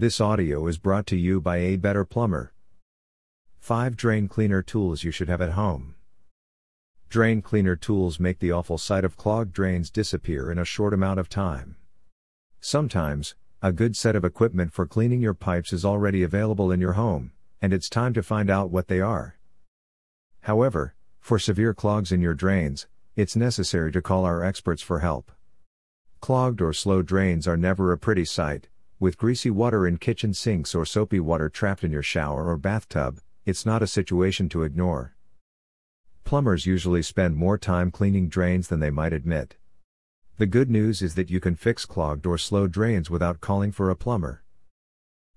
This audio is brought to you by A Better Plumber. 5 Drain Cleaner Tools You Should Have at Home. Drain cleaner tools make the awful sight of clogged drains disappear in a short amount of time. Sometimes, a good set of equipment for cleaning your pipes is already available in your home, and it's time to find out what they are. However, for severe clogs in your drains, it's necessary to call our experts for help. Clogged or slow drains are never a pretty sight, with greasy water in kitchen sinks or soapy water trapped in your shower or bathtub, it's not a situation to ignore. Plumbers usually spend more time cleaning drains than they might admit. The good news is that you can fix clogged or slow drains without calling for a plumber.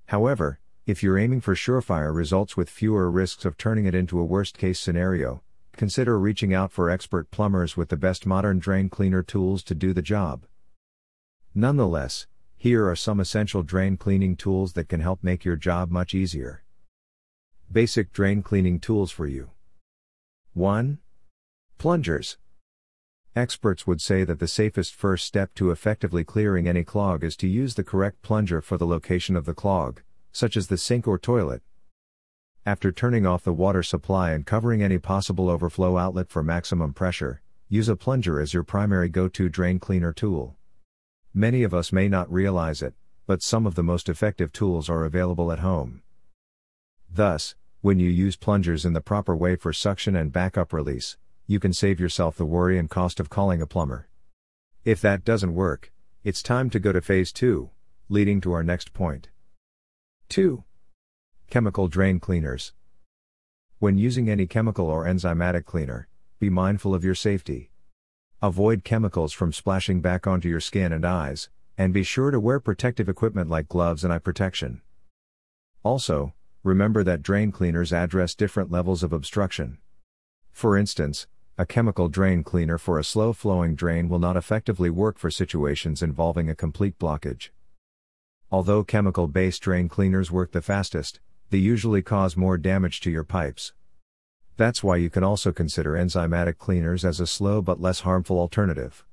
However, if you're aiming for surefire results with fewer risks of turning it into a worst case scenario, consider reaching out for expert plumbers with the best modern drain cleaner tools to do the job. Nonetheless, here are some essential drain cleaning tools that can help make your job much easier. Basic drain cleaning tools for you. 1. Plungers. Experts would say that the safest first step to effectively clearing any clog is to use the correct plunger for the location of the clog, such as the sink or toilet. After turning off the water supply and covering any possible overflow outlet for maximum pressure, use a plunger as your primary go to drain cleaner tool. Many of us may not realize it, but some of the most effective tools are available at home. Thus, when you use plungers in the proper way for suction and backup release, you can save yourself the worry and cost of calling a plumber. If that doesn't work, it's time to go to phase 2, leading to our next point. 2. Chemical drain cleaners. When using any chemical or enzymatic cleaner, be mindful of your safety. Avoid chemicals from splashing back onto your skin and eyes, and be sure to wear protective equipment like gloves and eye protection. Also, remember that drain cleaners address different levels of obstruction. For instance, a chemical drain cleaner for a slow flowing drain will not effectively work for situations involving a complete blockage. Although chemical based drain cleaners work the fastest, they usually cause more damage to your pipes. That's why you can also consider enzymatic cleaners as a slow but less harmful alternative.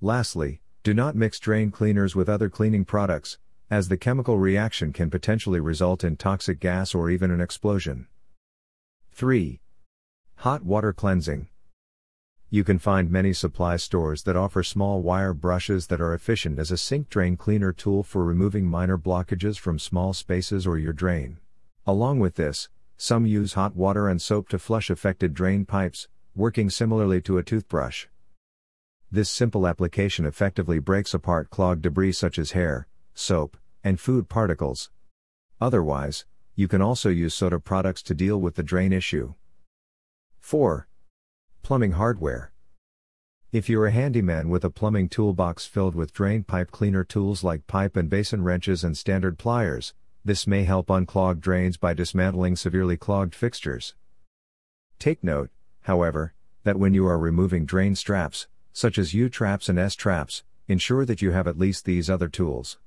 Lastly, do not mix drain cleaners with other cleaning products, as the chemical reaction can potentially result in toxic gas or even an explosion. 3. Hot water cleansing. You can find many supply stores that offer small wire brushes that are efficient as a sink drain cleaner tool for removing minor blockages from small spaces or your drain. Along with this, some use hot water and soap to flush affected drain pipes, working similarly to a toothbrush. This simple application effectively breaks apart clogged debris such as hair, soap, and food particles. Otherwise, you can also use soda products to deal with the drain issue. 4. Plumbing hardware. If you're a handyman with a plumbing toolbox filled with drain pipe cleaner tools like pipe and basin wrenches and standard pliers, this may help unclog drains by dismantling severely clogged fixtures. Take note, however, that when you are removing drain traps, such as U traps and S traps, ensure that you have at least these other tools.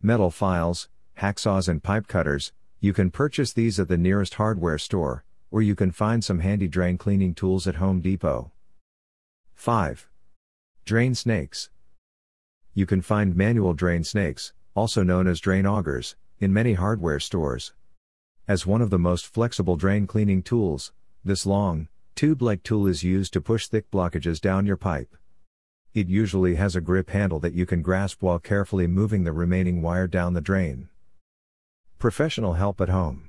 Metal files, hacksaws, and pipe cutters, you can purchase these at the nearest hardware store, or you can find some handy drain cleaning tools at Home Depot. 5. Drain snakes. You can find manual drain snakes, also known as drain augers, in many hardware stores. As one of the most flexible drain cleaning tools, this long, tube like tool is used to push thick blockages down your pipe. It usually has a grip handle that you can grasp while carefully moving the remaining wire down the drain. Professional help at home.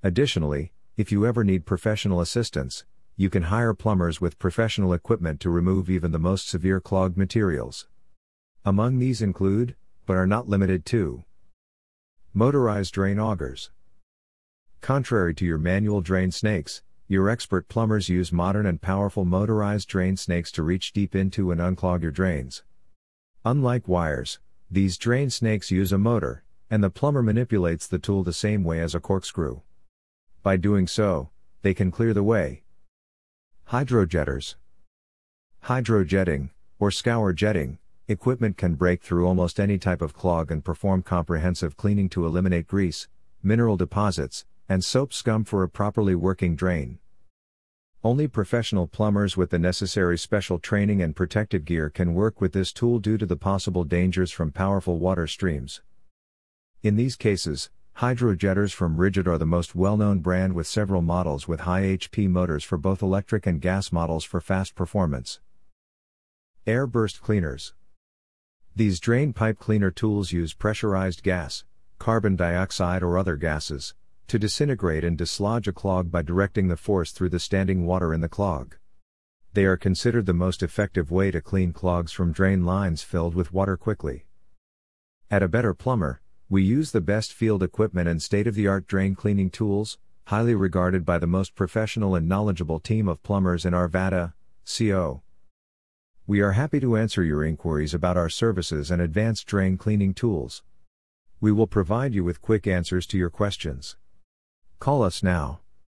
Additionally, if you ever need professional assistance, you can hire plumbers with professional equipment to remove even the most severe clogged materials. Among these include, but are not limited to, motorized drain augers. Contrary to your manual drain snakes, your expert plumbers use modern and powerful motorized drain snakes to reach deep into and unclog your drains. Unlike wires, these drain snakes use a motor, and the plumber manipulates the tool the same way as a corkscrew. By doing so, they can clear the way. Hydrojetters. Hydrojetting, or sewer jetting, equipment can break through almost any type of clog and perform comprehensive cleaning to eliminate grease, mineral deposits, and soap scum for a properly working drain. Only professional plumbers with the necessary special training and protective gear can work with this tool due to the possible dangers from powerful water streams. In these cases, hydrojetters from Ridgid are the most well-known brand with several models with high HP motors for both electric and gas models for fast performance. Air burst cleaners. These drain pipe cleaner tools use pressurized gas, carbon dioxide or other gases, to disintegrate and dislodge a clog by directing the force through the standing water in the clog. They are considered the most effective way to clean clogs from drain lines filled with water quickly. At a better plumber, we use the best field equipment and state of the art drain cleaning tools, highly regarded by the most professional and knowledgeable team of plumbers in Arvada, CO. We are happy to answer your inquiries about our services and advanced drain cleaning tools. We will provide you with quick answers to your questions. Call us now.